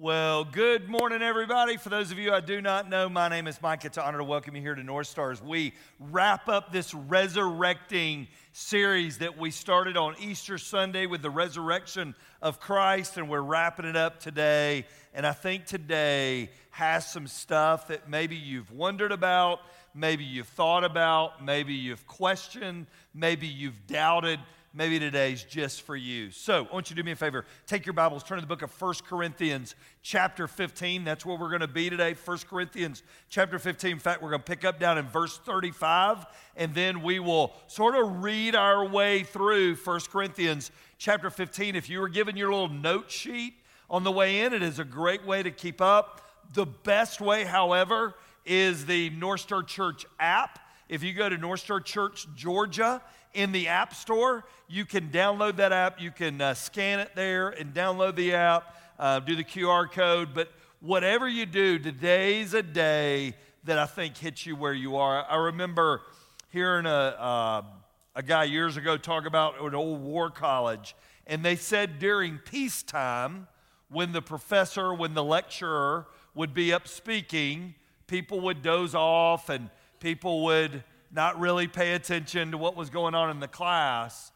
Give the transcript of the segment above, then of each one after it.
Well, good morning, everybody. For those of you I do not know, my name is Mike. It's an honor to welcome you here to North Stars. We wrap up this resurrecting series that we started on Easter Sunday with the resurrection of Christ, and we're wrapping it up today. And I think today has some stuff that maybe you've wondered about, maybe you've thought about, maybe you've questioned, maybe you've doubted maybe today's just for you. So I want you to do me a favor. Take your Bibles, turn to the book of 1 Corinthians, chapter 15. That's where we're going to be today. 1 Corinthians, chapter 15. In fact, we're going to pick up down in verse 35, and then we will sort of read our way through 1 Corinthians, chapter 15. If you were given your little note sheet on the way in, it is a great way to keep up. The best way, however, is the North Star Church app. If you go to North Star Church, Georgia, in the App Store. You can download that app. You can uh, scan it there and download the app, uh, do the QR code. But whatever you do, today's a day that I think hits you where you are. I remember hearing a, uh, a guy years ago talk about an old war college, and they said during peacetime, when the professor, when the lecturer would be up speaking, people would doze off and people would not really pay attention to what was going on in the class.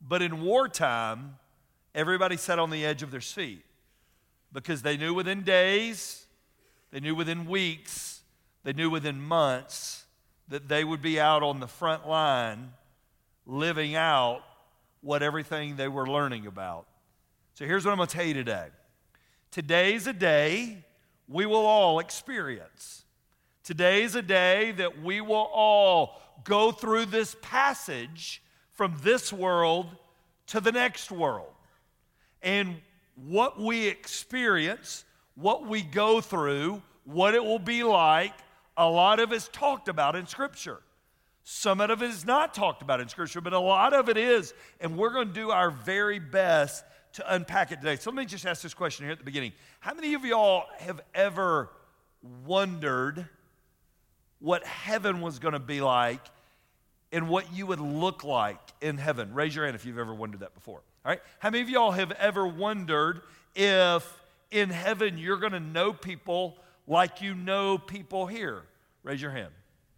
But in wartime, everybody sat on the edge of their seat because they knew within days, they knew within weeks, they knew within months that they would be out on the front line living out what everything they were learning about. So here's what I'm going to tell you today. Today's a day we will all experience. Today is a day that we will all go through this passage from this world to the next world. And what we experience, what we go through, what it will be like, a lot of it's talked about in Scripture. Some of it is not talked about in Scripture, but a lot of it is. And we're going to do our very best to unpack it today. So let me just ask this question here at the beginning. How many of y'all have ever wondered? What heaven was going to be like and what you would look like in heaven. Raise your hand if you've ever wondered that before. All right? How many of y'all have ever wondered if in heaven you're going to know people like you know people here? Raise your hand.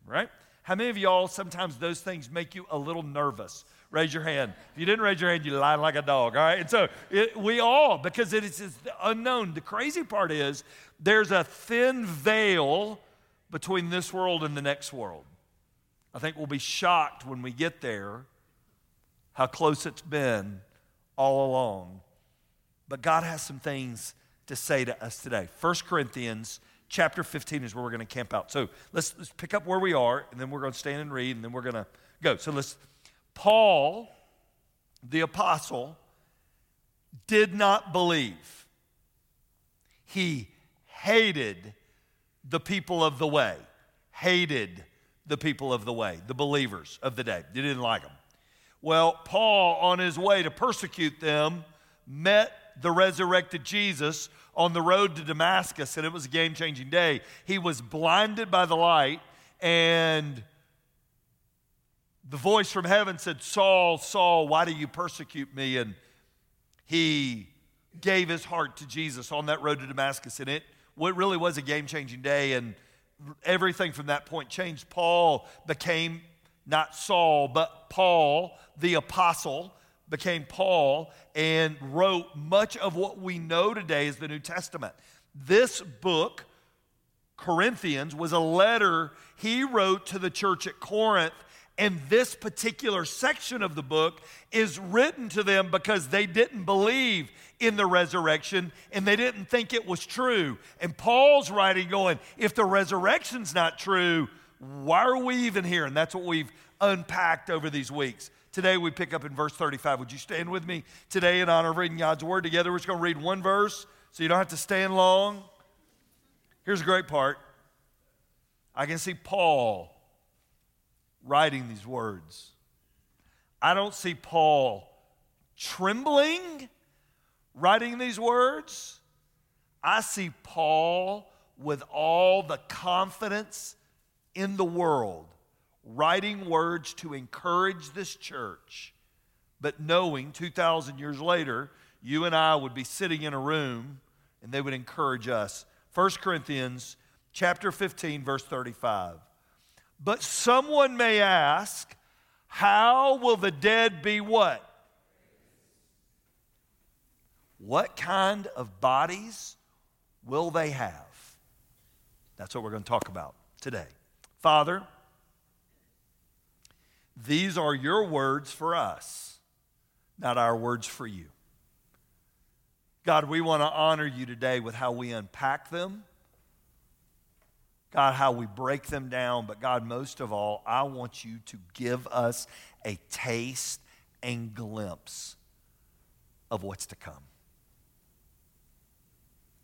Right? How many of y'all sometimes those things make you a little nervous? Raise your hand. If you didn't raise your hand, you lied like a dog. All right? And so it, we all, because it is unknown. The crazy part is there's a thin veil between this world and the next world. I think we'll be shocked when we get there how close it's been all along. But God has some things to say to us today. 1 Corinthians chapter 15 is where we're going to camp out. So let's, let's pick up where we are, and then we're going to stand and read, and then we're going to go. So let's, Paul, the apostle, did not believe. He hated the people of the way, hated the people of the way, the believers of the day. They didn't like them. Well, Paul, on his way to persecute them, met the resurrected Jesus on the road to Damascus, and it was a game changing day. He was blinded by the light, and the voice from heaven said, Saul, Saul, why do you persecute me? And he gave his heart to Jesus on that road to Damascus, and it what really was a game changing day, and everything from that point changed. Paul became not Saul, but Paul, the apostle, became Paul and wrote much of what we know today as the New Testament. This book, Corinthians, was a letter he wrote to the church at Corinth and this particular section of the book is written to them because they didn't believe in the resurrection and they didn't think it was true. And Paul's writing, going, if the resurrection's not true, why are we even here? And that's what we've unpacked over these weeks. Today we pick up in verse 35. Would you stand with me today in honor of reading God's word together? We're just going to read one verse so you don't have to stand long. Here's a great part. I can see Paul writing these words. I don't see Paul trembling writing these words. I see Paul with all the confidence in the world writing words to encourage this church, but knowing 2,000 years later, you and I would be sitting in a room and they would encourage us. 1 Corinthians chapter 15 verse 35. But someone may ask, how will the dead be what? What kind of bodies will they have? That's what we're going to talk about today. Father, these are your words for us, not our words for you. God, we want to honor you today with how we unpack them. God, how we break them down. But God, most of all, I want you to give us a taste and glimpse of what's to come.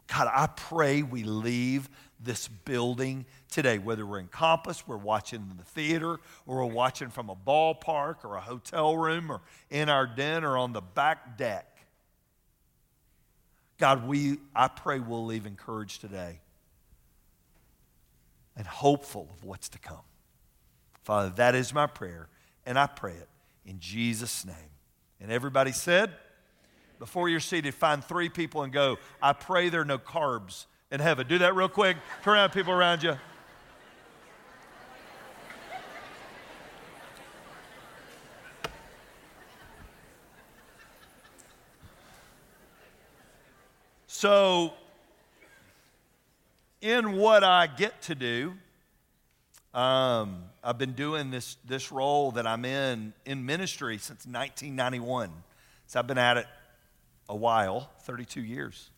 God, I pray we leave this building today, whether we're in Compass, we're watching in the theater, or we're watching from a ballpark or a hotel room or in our den or on the back deck. God, we, I pray we'll leave encouraged today and hopeful of what's to come. Father, that is my prayer, and I pray it in Jesus' name. And everybody said, before you're seated, find three people and go, I pray there are no carbs in heaven. Do that real quick. Turn around people around you. So, in what I get to do, um, I've been doing this, this role that I'm in in ministry since 1991. So I've been at it a while 32 years.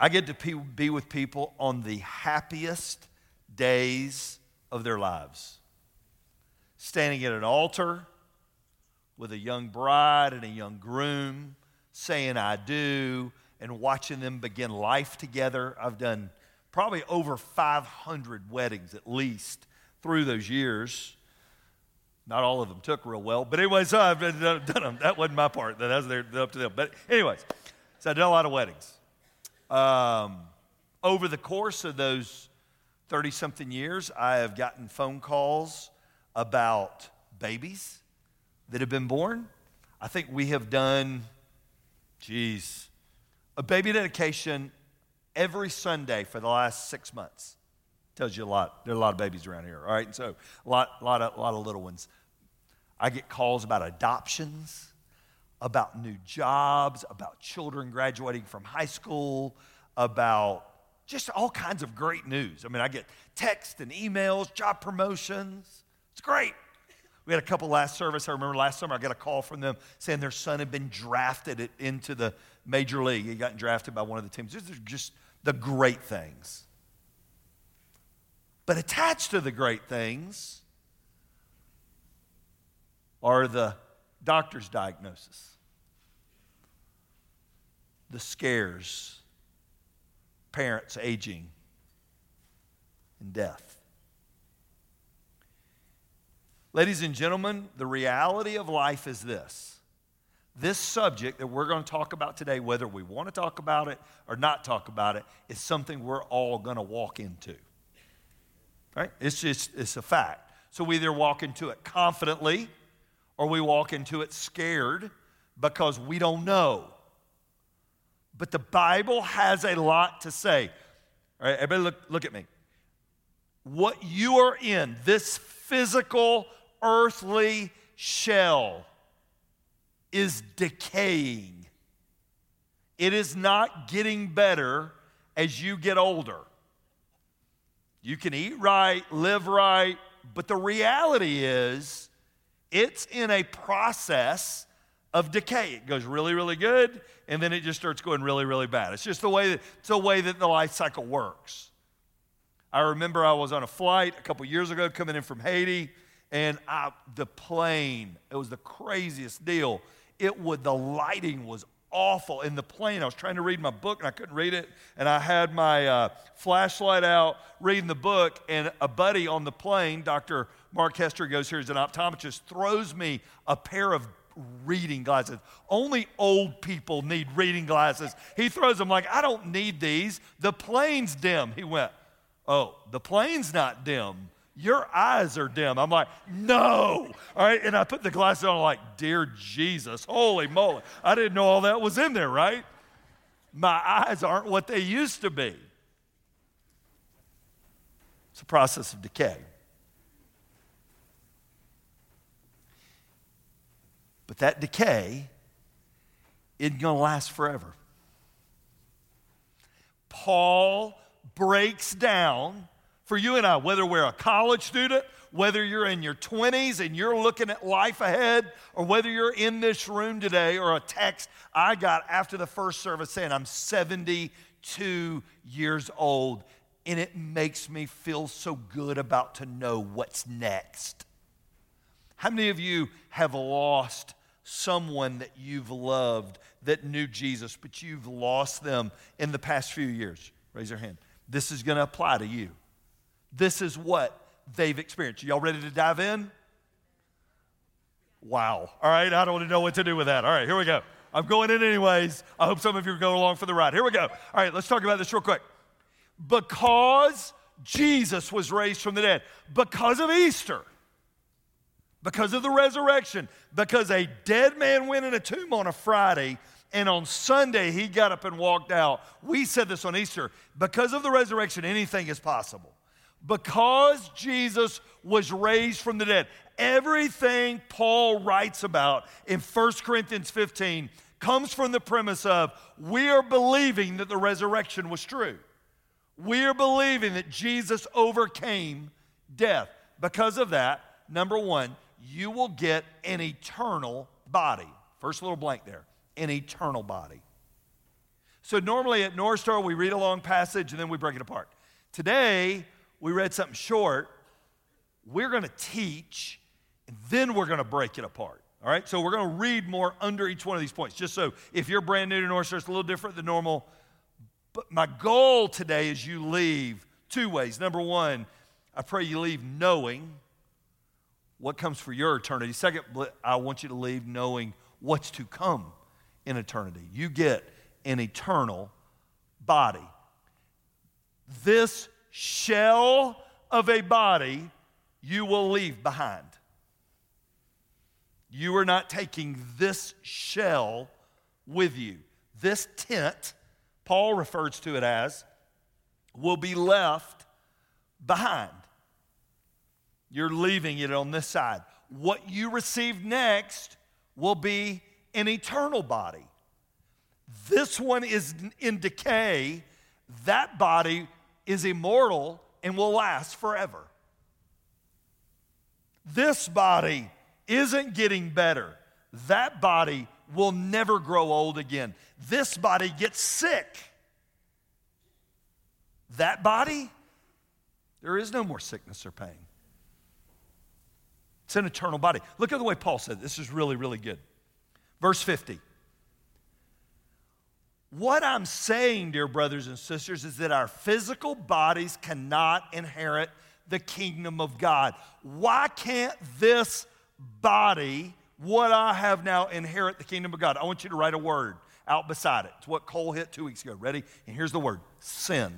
I get to be with people on the happiest days of their lives. Standing at an altar with a young bride and a young groom saying, I do, and watching them begin life together. I've done probably over 500 weddings at least through those years. Not all of them took real well, but anyways, I've done them. That wasn't my part. That was their, up to them. But anyways, so I did a lot of weddings. Um, over the course of those 30 something years, I have gotten phone calls about babies that have been born. I think we have done Geez. A baby dedication every Sunday for the last six months. Tells you a lot. There are a lot of babies around here, all right? And so a lot, lot, of, lot of little ones. I get calls about adoptions, about new jobs, about children graduating from high school, about just all kinds of great news. I mean, I get texts and emails, job promotions. It's great. We had a couple last service. I remember last summer I got a call from them saying their son had been drafted into the major league. He got drafted by one of the teams. These are just the great things. But attached to the great things are the doctor's diagnosis, the scares, parents aging, and death. Ladies and gentlemen, the reality of life is this. This subject that we're going to talk about today, whether we want to talk about it or not talk about it, is something we're all going to walk into. Right? It's just it's a fact. So we either walk into it confidently or we walk into it scared because we don't know. But the Bible has a lot to say. All right, everybody look, look at me. What you are in, this physical earthly shell is decaying. It is not getting better as you get older. You can eat right, live right, but the reality is it's in a process of decay. It goes really, really good, and then it just starts going really, really bad. It's just the way that, it's the way that the life cycle works. I remember I was on a flight a couple years ago coming in from Haiti and I, the plane, it was the craziest deal. It would, the lighting was awful in the plane. I was trying to read my book and I couldn't read it. And I had my uh, flashlight out reading the book, and a buddy on the plane, Dr. Mark Hester, goes here as an optometrist, throws me a pair of reading glasses. Only old people need reading glasses. He throws them like, I don't need these. The plane's dim. He went, Oh, the plane's not dim your eyes are dim. I'm like, no. All right. And I put the glasses on, like, dear Jesus, holy moly. I didn't know all that was in there, right? My eyes aren't what they used to be. It's a process of decay. But that decay isn't going to last forever. Paul breaks down for you and I, whether we're a college student, whether you're in your 20s and you're looking at life ahead, or whether you're in this room today, or a text I got after the first service saying, I'm 72 years old, and it makes me feel so good about to know what's next. How many of you have lost someone that you've loved that knew Jesus, but you've lost them in the past few years? Raise your hand. This is going to apply to you. This is what they've experienced. Y'all ready to dive in? Wow. All right, I don't know what to do with that. All right, here we go. I'm going in anyways. I hope some of you are going along for the ride. Here we go. All right, let's talk about this real quick. Because Jesus was raised from the dead, because of Easter, because of the resurrection, because a dead man went in a tomb on a Friday and on Sunday he got up and walked out. We said this on Easter because of the resurrection, anything is possible because Jesus was raised from the dead. Everything Paul writes about in 1 Corinthians 15 comes from the premise of we are believing that the resurrection was true. We are believing that Jesus overcame death. Because of that, number one, you will get an eternal body. First little blank there an eternal body. So, normally at North Star, we read a long passage and then we break it apart. Today, we read something short, we're going to teach, and then we're going to break it apart. All right, so we're going to read more under each one of these points, just so if you're brand new to North Star, it's a little different than normal. But my goal today is you leave two ways. Number one, I pray you leave knowing what comes for your eternity. Second, I want you to leave knowing what's to come in eternity. You get an eternal body. This shell of a body you will leave behind. You are not taking this shell with you. This tent, Paul refers to it as, will be left behind. You're leaving it on this side. What you receive next will be an eternal body. This one is in decay. That body is immortal and will last forever. This body isn't getting better. That body will never grow old again. This body gets sick. That body, there is no more sickness or pain. It's an eternal body. Look at the way Paul said this is really, really good. Verse 50. What I'm saying, dear brothers and sisters, is that our physical bodies cannot inherit the kingdom of God. Why can't this body, what I have now, inherit the kingdom of God? I want you to write a word out beside it. It's what Cole hit two weeks ago. Ready? And here's the word sin.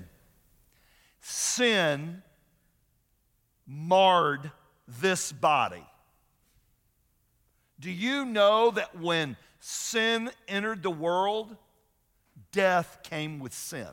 Sin marred this body. Do you know that when sin entered the world, death came with sin.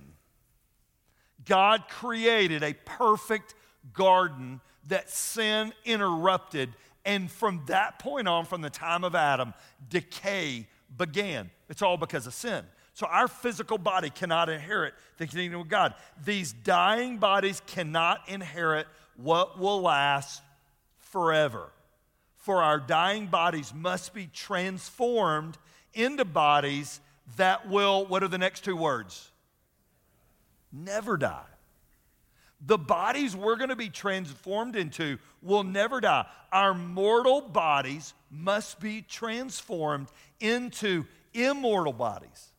God created a perfect garden that sin interrupted. And from that point on, from the time of Adam, decay began. It's all because of sin. So our physical body cannot inherit the kingdom of God. These dying bodies cannot inherit what will last forever. For our dying bodies must be transformed into bodies that will, what are the next two words? Never die. The bodies we're going to be transformed into will never die. Our mortal bodies must be transformed into immortal bodies.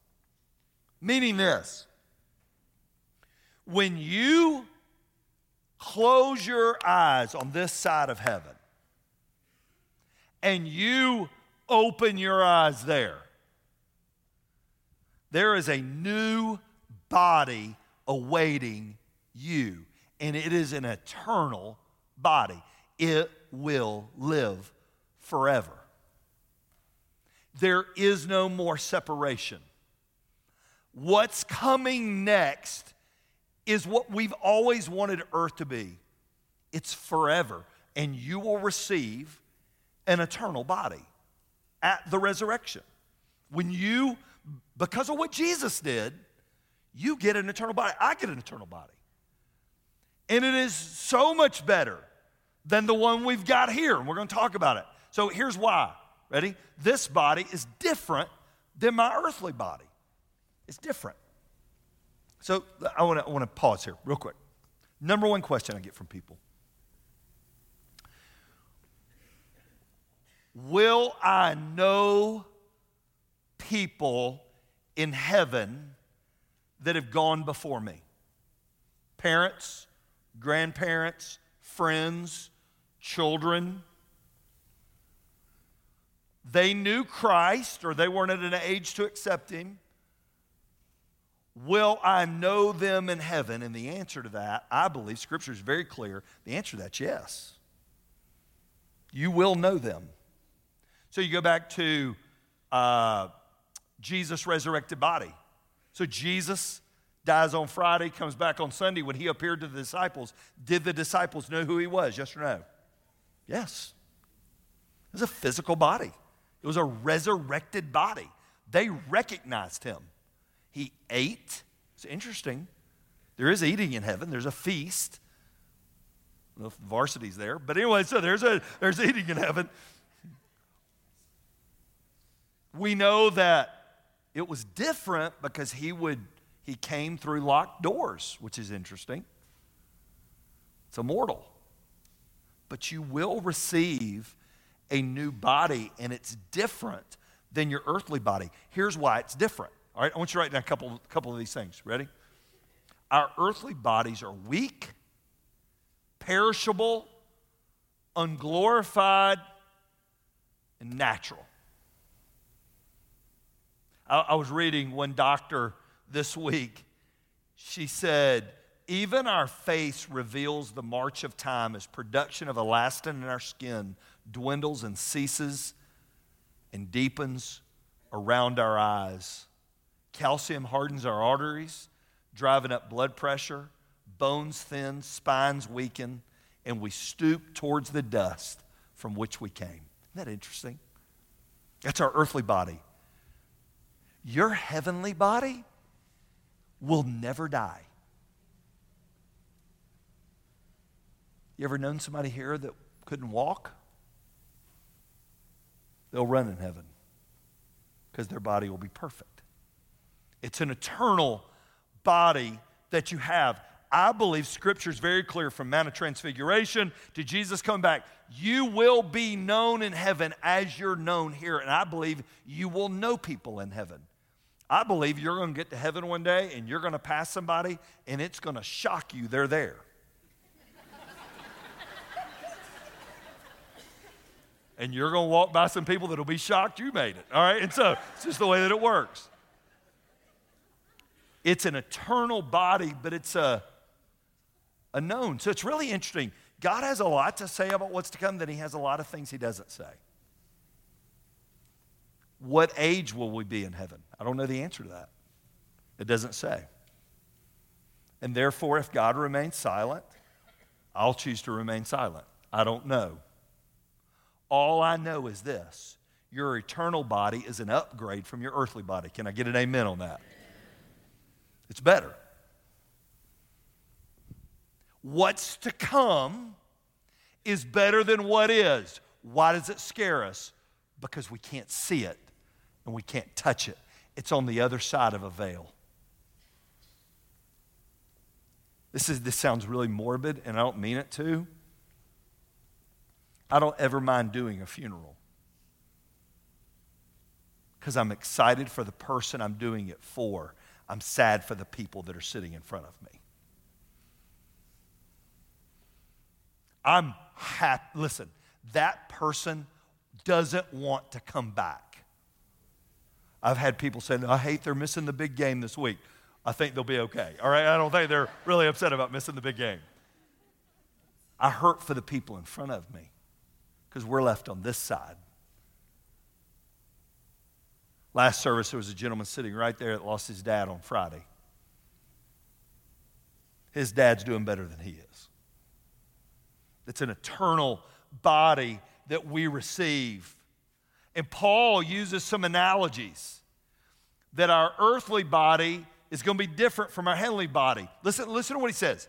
Meaning this when you close your eyes on this side of heaven and you open your eyes there, there is a new body awaiting you, and it is an eternal body. It will live forever. There is no more separation. what's coming next is what we've always wanted earth to be it's forever, and you will receive an eternal body at the resurrection. When you, because of what Jesus did, you get an eternal body. I get an eternal body. And it is so much better than the one we've got here. And we're going to talk about it. So here's why. Ready? This body is different than my earthly body. It's different. So I want to, I want to pause here real quick. Number one question I get from people Will I know people in heaven that have gone before me? Parents, grandparents, friends, children. They knew Christ or they weren't at an age to accept Him. Will I know them in heaven? And the answer to that, I believe, Scripture is very clear. The answer to that's yes. You will know them. So you go back to uh, Jesus' resurrected body. So Jesus dies on Friday, comes back on Sunday. When he appeared to the disciples, did the disciples know who he was? Yes or no? Yes. It was a physical body, it was a resurrected body. They recognized him. He ate. It's interesting. There is eating in heaven, there's a feast. If Varsity's there, but anyway, so there's, a, there's eating in heaven. We know that it was different because he would he came through locked doors, which is interesting. It's immortal. But you will receive a new body, and it's different than your earthly body. Here's why it's different. All right, I want you to write down a couple, couple of these things. Ready? Our earthly bodies are weak, perishable, unglorified, and natural. I, I was reading one doctor this week. She said, even our face reveals the march of time as production of elastin in our skin dwindles and ceases and deepens around our eyes. Calcium hardens our arteries, driving up blood pressure, bones thin, spines weaken, and we stoop towards the dust from which we came. Isn't that interesting? That's our earthly body. Your heavenly body will never die. You ever known somebody here that couldn't walk? They'll run in heaven because their body will be perfect. It's an eternal body that you have. I believe Scripture is very clear from Mount of Transfiguration to Jesus coming back. You will be known in heaven as you're known here. And I believe you will know people in heaven. I believe you're going to get to heaven one day and you're going to pass somebody and it's going to shock you they're there. and you're going to walk by some people that'll be shocked you made it. All right? And so it's just the way that it works. It's an eternal body, but it's a, a known. So it's really interesting. God has a lot to say about what's to come, then He has a lot of things He doesn't say. What age will we be in heaven? I don't know the answer to that. It doesn't say. And therefore, if God remains silent, I'll choose to remain silent. I don't know. All I know is this your eternal body is an upgrade from your earthly body. Can I get an amen on that? It's better. What's to come is better than what is. Why does it scare us? Because we can't see it and we can't touch it. It's on the other side of a veil. This, is, this sounds really morbid, and I don't mean it to. I don't ever mind doing a funeral because I'm excited for the person I'm doing it for. I'm sad for the people that are sitting in front of me. I'm happy. Listen, that person doesn't want to come back. I've had people say, I hate they're missing the big game this week. I think they'll be okay. All right? I don't think they're really upset about missing the big game. I hurt for the people in front of me because we're left on this side. Last service, there was a gentleman sitting right there that lost his dad on Friday. His dad's doing better than he is. It's an eternal body that we receive. And Paul uses some analogies that our earthly body is going to be different from our heavenly body. Listen, listen to what he says.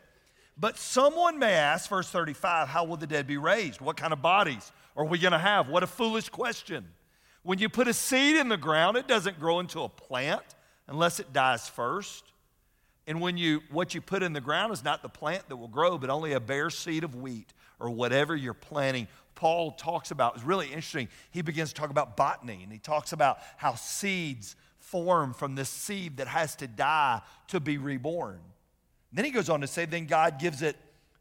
But someone may ask, verse 35, how will the dead be raised? What kind of bodies are we going to have? What a foolish question. When you put a seed in the ground, it doesn't grow into a plant unless it dies first. And when you what you put in the ground is not the plant that will grow, but only a bare seed of wheat or whatever you're planting. Paul talks about it's really interesting. He begins to talk about botany and he talks about how seeds form from this seed that has to die to be reborn. And then he goes on to say, then God gives it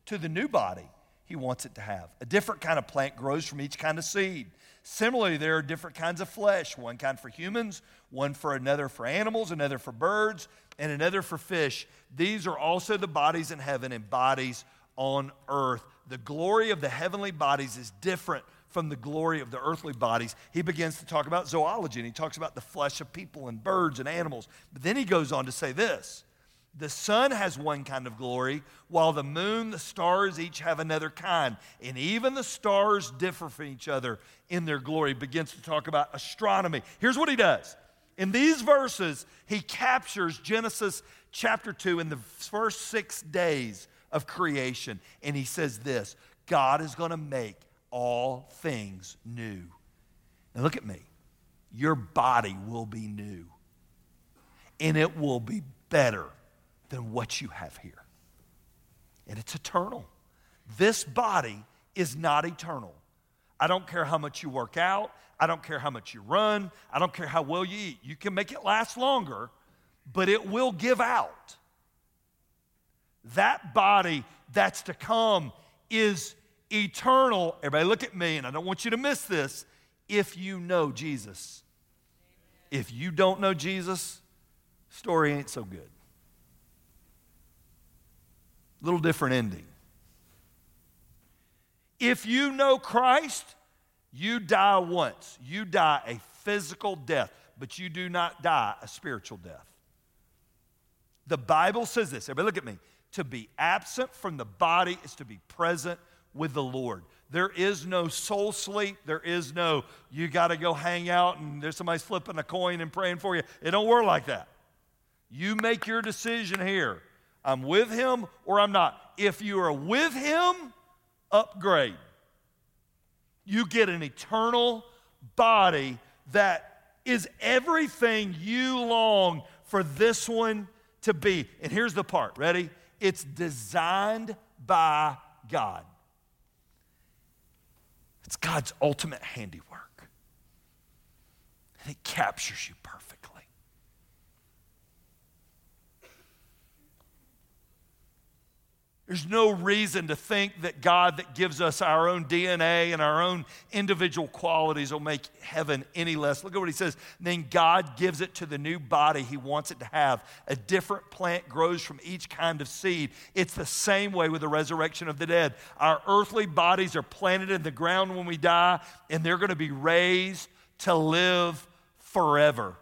to the new body he wants it to have. A different kind of plant grows from each kind of seed. Similarly, there are different kinds of flesh one kind for humans, one for another for animals, another for birds, and another for fish. These are also the bodies in heaven and bodies on earth. The glory of the heavenly bodies is different from the glory of the earthly bodies. He begins to talk about zoology and he talks about the flesh of people and birds and animals. But then he goes on to say this the sun has one kind of glory, while the moon, the stars each have another kind. And even the stars differ from each other in their glory. Begins to talk about astronomy. Here's what he does. In these verses, he captures Genesis chapter 2 in the first six days of creation. And he says this God is going to make all things new. Now, look at me. Your body will be new, and it will be better than what you have here. And it's eternal. This body is not eternal. I don't care how much you work out. I don't care how much you run. I don't care how well you eat. You can make it last longer, but it will give out. That body that's to come is eternal. Everybody, look at me, and I don't want you to miss this. If you know Jesus, if you don't know Jesus, story ain't so good. Little different ending. If you know Christ, you die once. You die a physical death, but you do not die a spiritual death. The Bible says this. Everybody, look at me. To be absent from the body is to be present with the Lord. There is no soul sleep. There is no, you got to go hang out and there's somebody flipping a coin and praying for you. It don't work like that. You make your decision here. I'm with him or I'm not. If you are with him, upgrade. You get an eternal body that is everything you long for this one to be. And here's the part ready? It's designed by God, it's God's ultimate handiwork. And it captures you perfectly. There's no reason to think that God, that gives us our own DNA and our own individual qualities, will make heaven any less. Look at what he says. Then God gives it to the new body he wants it to have. A different plant grows from each kind of seed. It's the same way with the resurrection of the dead. Our earthly bodies are planted in the ground when we die, and they're going to be raised to live forever.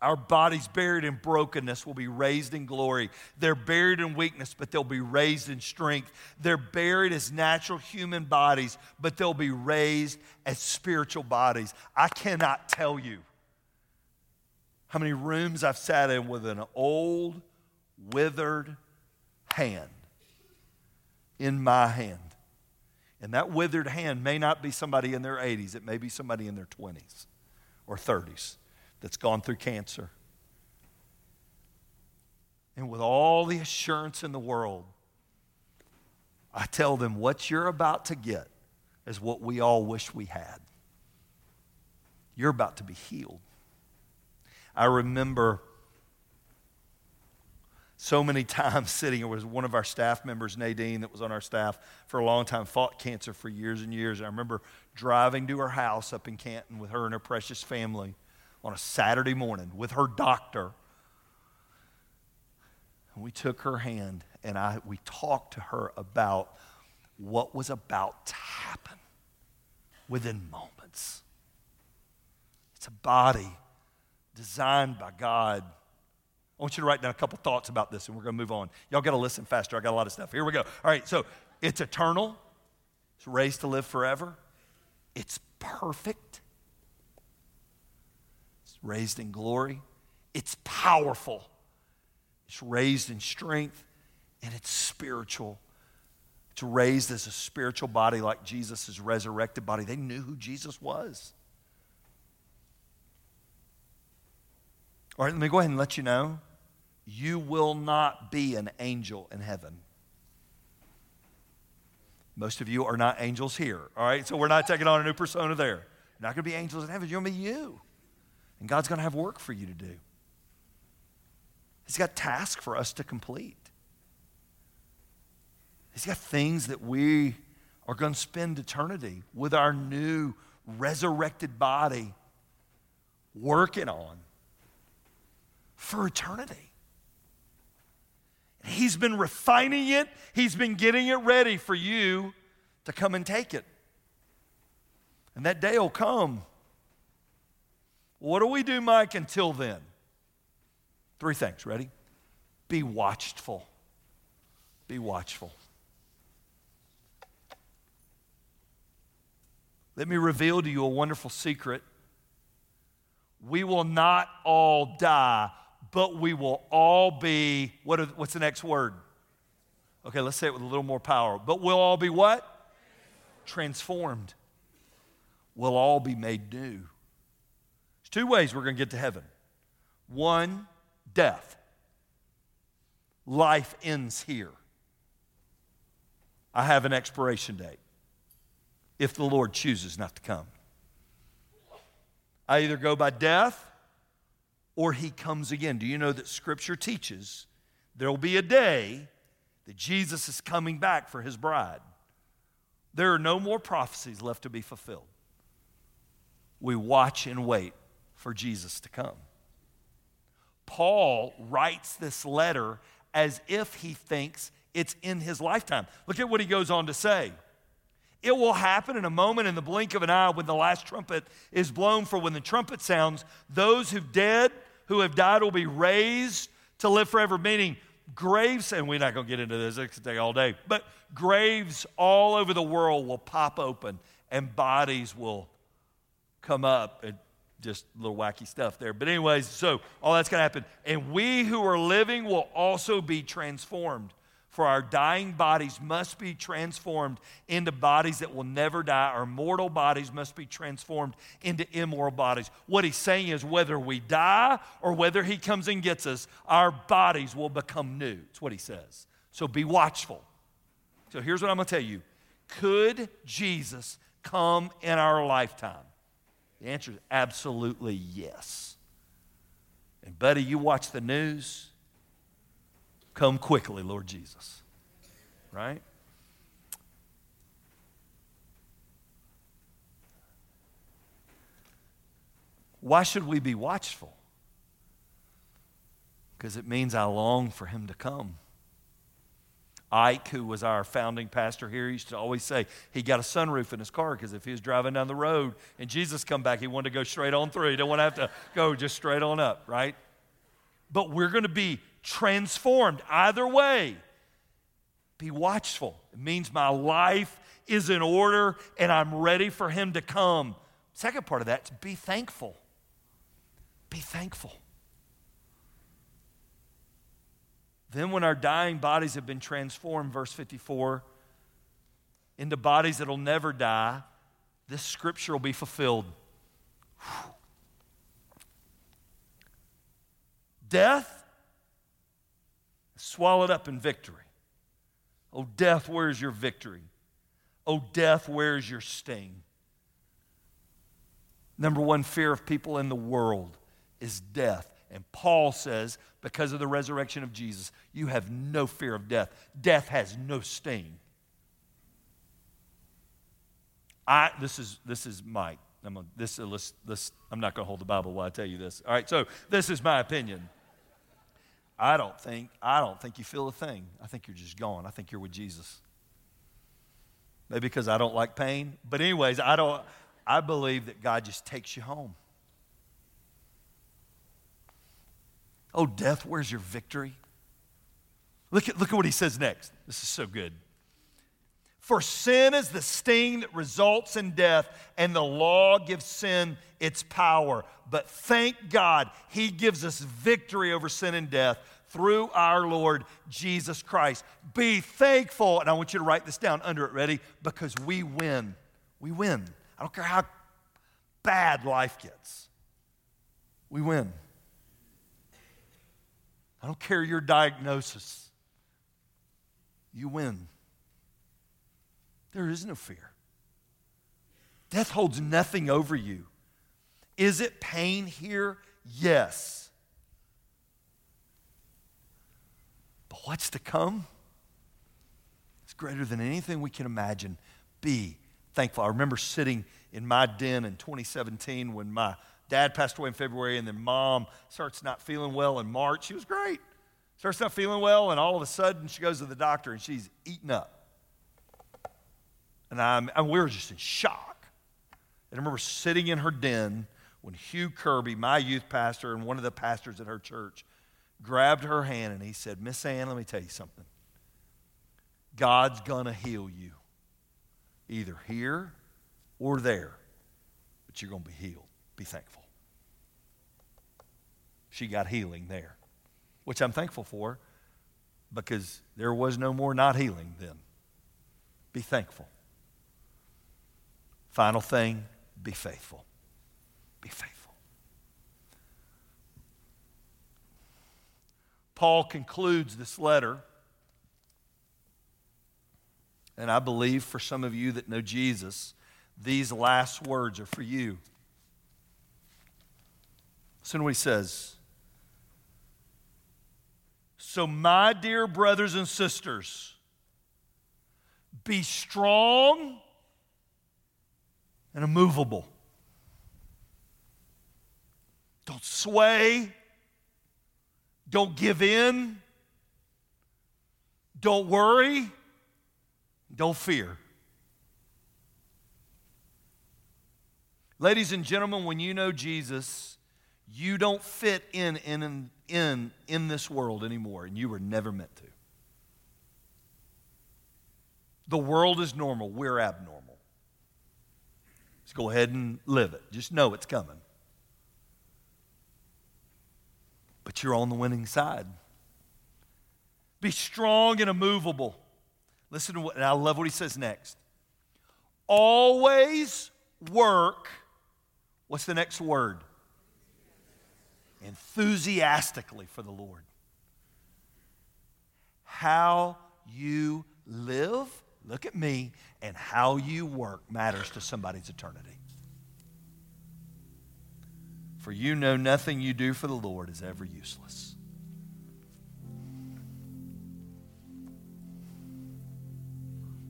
Our bodies buried in brokenness will be raised in glory. They're buried in weakness, but they'll be raised in strength. They're buried as natural human bodies, but they'll be raised as spiritual bodies. I cannot tell you how many rooms I've sat in with an old, withered hand in my hand. And that withered hand may not be somebody in their 80s, it may be somebody in their 20s or 30s that's gone through cancer. And with all the assurance in the world, I tell them what you're about to get is what we all wish we had. You're about to be healed. I remember so many times sitting. It was one of our staff members, Nadine, that was on our staff for a long time, fought cancer for years and years. And I remember driving to her house up in Canton with her and her precious family on a Saturday morning with her doctor. And we took her hand and I, we talked to her about what was about to happen within moments. It's a body designed by God. I want you to write down a couple thoughts about this and we're going to move on. Y'all got to listen faster. I got a lot of stuff. Here we go. All right, so it's eternal, it's raised to live forever, it's perfect, raised in glory, it's powerful, it's raised in strength, and it's spiritual. It's raised as a spiritual body like Jesus' resurrected body. They knew who Jesus was. All right, let me go ahead and let you know you will not be an angel in heaven. Most of you are not angels here, all right? So we're not taking on a new persona there. You're not going to be angels in heaven. You're going to be you. And God's going to have work for you to do. He's got tasks for us to complete. He's got things that we are going to spend eternity with our new resurrected body working on for eternity. He's been refining it, He's been getting it ready for you to come and take it. And that day will come. What do we do, Mike, until then? Three things. Ready? Be watchful. Be watchful. Let me reveal to you a wonderful secret. We will not all die but we will all be, what are, what's the next word? Okay, let's say it with a little more power. But we'll all be what? Transformed. We'll all be made new. There's two ways we're going to get to heaven one, death. Life ends here. I have an expiration date if the Lord chooses not to come. I either go by death or he comes again. Do you know that Scripture teaches there will be a day that Jesus is coming back for his bride? There are no more prophecies left to be fulfilled. We watch and wait for Jesus to come. Paul writes this letter as if he thinks it's in his lifetime. Look at what he goes on to say. It will happen in a moment, in the blink of an eye, when the last trumpet is blown. For when the trumpet sounds, those who dead who have died will be raised to live forever, meaning graves, and we're not going to get into this, it could take all day, but graves all over the world will pop open and bodies will come up and just little wacky stuff there. But, anyways, so all that's going to happen. And we who are living will also be transformed for our dying bodies must be transformed into bodies that will never die. Our mortal bodies must be transformed into immoral bodies. What he's saying is whether we die or whether he comes and gets us, our bodies will become new. That's what he says. So be watchful. So here's what I'm going to tell you Could Jesus come in our lifetime? The answer is absolutely yes. And, buddy, you watch the news Come quickly, Lord Jesus. Right? Why should we be watchful? Because it means I long for him to come. Ike, who was our founding pastor here, used to always say he got a sunroof in his car because if he was driving down the road and Jesus come back, he wanted to go straight on through. He didn't want to have to go just straight on up, right? But we're going to be transformed. Either way, be watchful. It means my life is in order and I'm ready for Him to come. Second part of that is be thankful. Be thankful. Then, when our dying bodies have been transformed, verse 54, into bodies that'll never die, this scripture will be fulfilled. Whew. Death swallowed up in victory. Oh, death, where's your victory? Oh, death, where's your sting? Number one fear of people in the world is death. And Paul says, because of the resurrection of Jesus, you have no fear of death. Death has no sting. I, this is this is Mike. I'm a, this, uh, this, this, I'm not going to hold the Bible while I tell you this. All right, so this is my opinion. I don't think, I don't think you feel a thing. I think you're just gone. I think you're with Jesus. Maybe because I don't like pain. But anyways, I don't I believe that God just takes you home. Oh, death, where's your victory? Look at, look at what he says next. This is so good. For sin is the sting that results in death, and the law gives sin its power. But thank God, He gives us victory over sin and death through our Lord Jesus Christ. Be thankful, and I want you to write this down under it, ready? Because we win. We win. I don't care how bad life gets, we win. I don't care your diagnosis, you win. There is no fear. Death holds nothing over you. Is it pain here? Yes. But what's to come? It's greater than anything we can imagine. Be thankful. I remember sitting in my den in 2017 when my dad passed away in February, and then mom starts not feeling well in March. She was great. Starts not feeling well, and all of a sudden she goes to the doctor and she's eaten up. And, I'm, and we were just in shock. And I remember sitting in her den when Hugh Kirby, my youth pastor and one of the pastors at her church, grabbed her hand and he said, Miss Ann, let me tell you something. God's going to heal you, either here or there, but you're going to be healed. Be thankful. She got healing there, which I'm thankful for because there was no more not healing then. Be thankful. Final thing be faithful. Be faithful. Paul concludes this letter, and I believe for some of you that know Jesus, these last words are for you. Listen to what he says. So, my dear brothers and sisters, be strong and immovable. Don't sway. Don't give in. Don't worry. Don't fear. Ladies and gentlemen, when you know Jesus, you don't fit in in, in, in this world anymore, and you were never meant to. The world is normal, we're abnormal. Let's go ahead and live it. Just know it's coming. But you're on the winning side. Be strong and immovable. Listen to what, and I love what he says next. Always work. What's the next word? Enthusiastically for the Lord. How you live Look at me, and how you work matters to somebody's eternity. For you know nothing you do for the Lord is ever useless.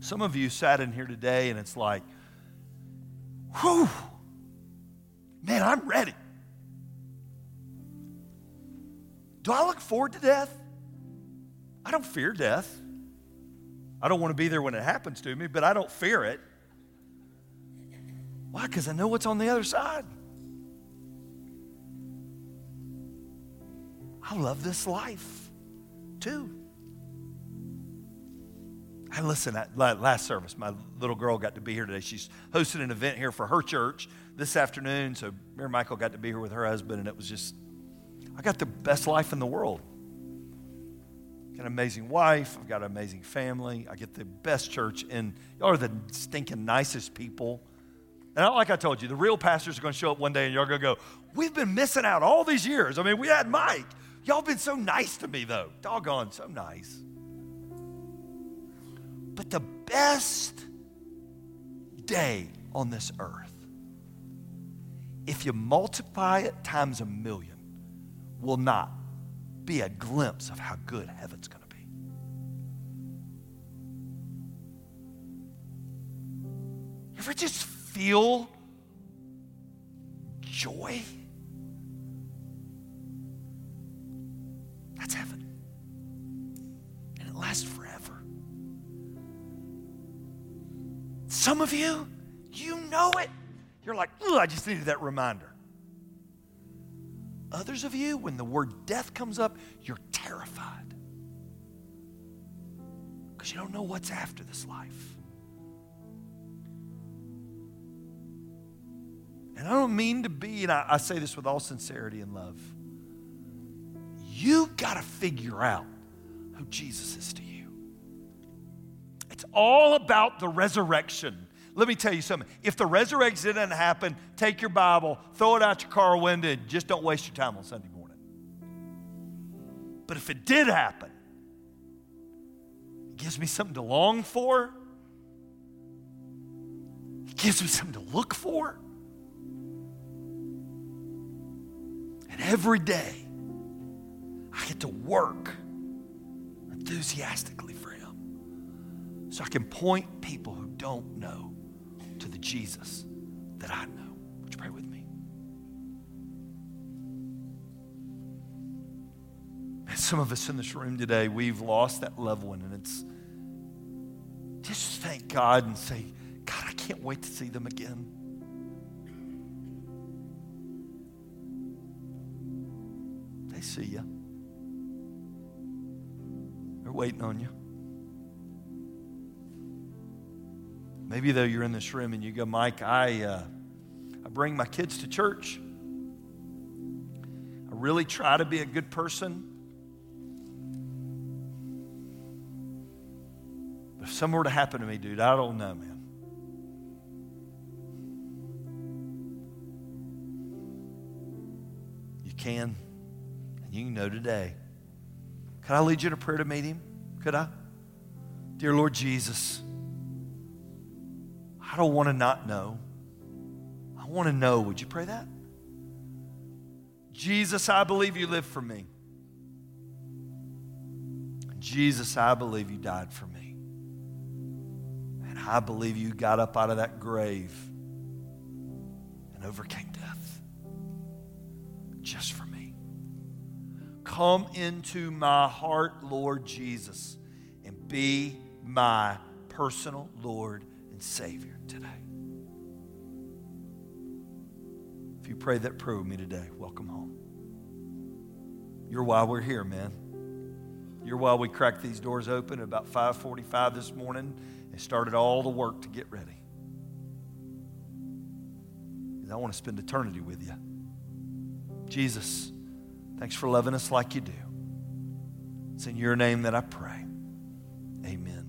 Some of you sat in here today and it's like, whew, man, I'm ready. Do I look forward to death? I don't fear death. I don't want to be there when it happens to me, but I don't fear it. Why? Because I know what's on the other side. I love this life too. And listen, last service, my little girl got to be here today. She's hosting an event here for her church this afternoon. So Mary Michael got to be here with her husband, and it was just, I got the best life in the world i got an amazing wife. I've got an amazing family. I get the best church, and y'all are the stinking nicest people. And like I told you, the real pastors are going to show up one day, and y'all are going to go, We've been missing out all these years. I mean, we had Mike. Y'all been so nice to me, though. Doggone, so nice. But the best day on this earth, if you multiply it times a million, will not be a glimpse of how good heaven's going to be. You ever just feel joy? That's heaven. And it lasts forever. Some of you, you know it. You're like, I just needed that reminder. Others of you, when the word death comes up, you're terrified because you don't know what's after this life. And I don't mean to be, and I, I say this with all sincerity and love. You got to figure out who Jesus is to you. It's all about the resurrection. Let me tell you something. If the resurrection didn't happen, take your Bible, throw it out your car window, and just don't waste your time on Sunday morning. But if it did happen, it gives me something to long for. It gives me something to look for. And every day, I get to work enthusiastically for Him so I can point people who don't know to the Jesus that I know. Would you pray with me? And some of us in this room today, we've lost that loved one, and it's just thank God and say, God, I can't wait to see them again. They see you. They're waiting on you. Maybe though you're in this room and you go, Mike, I, uh, I bring my kids to church. I really try to be a good person. But if something were to happen to me, dude, I don't know, man. You can, and you know today. Could I lead you in a prayer to meet him? Could I? Dear Lord Jesus, I don't want to not know. I want to know. Would you pray that? Jesus, I believe you lived for me. Jesus, I believe you died for me. And I believe you got up out of that grave and overcame death just for me. Come into my heart, Lord Jesus, and be my personal Lord and Savior today. If you pray that prayer with me today, welcome home. You're why we're here, man. You're why we cracked these doors open at about 5:45 this morning and started all the work to get ready. I want to spend eternity with you. Jesus, thanks for loving us like you do. It's in your name that I pray. Amen.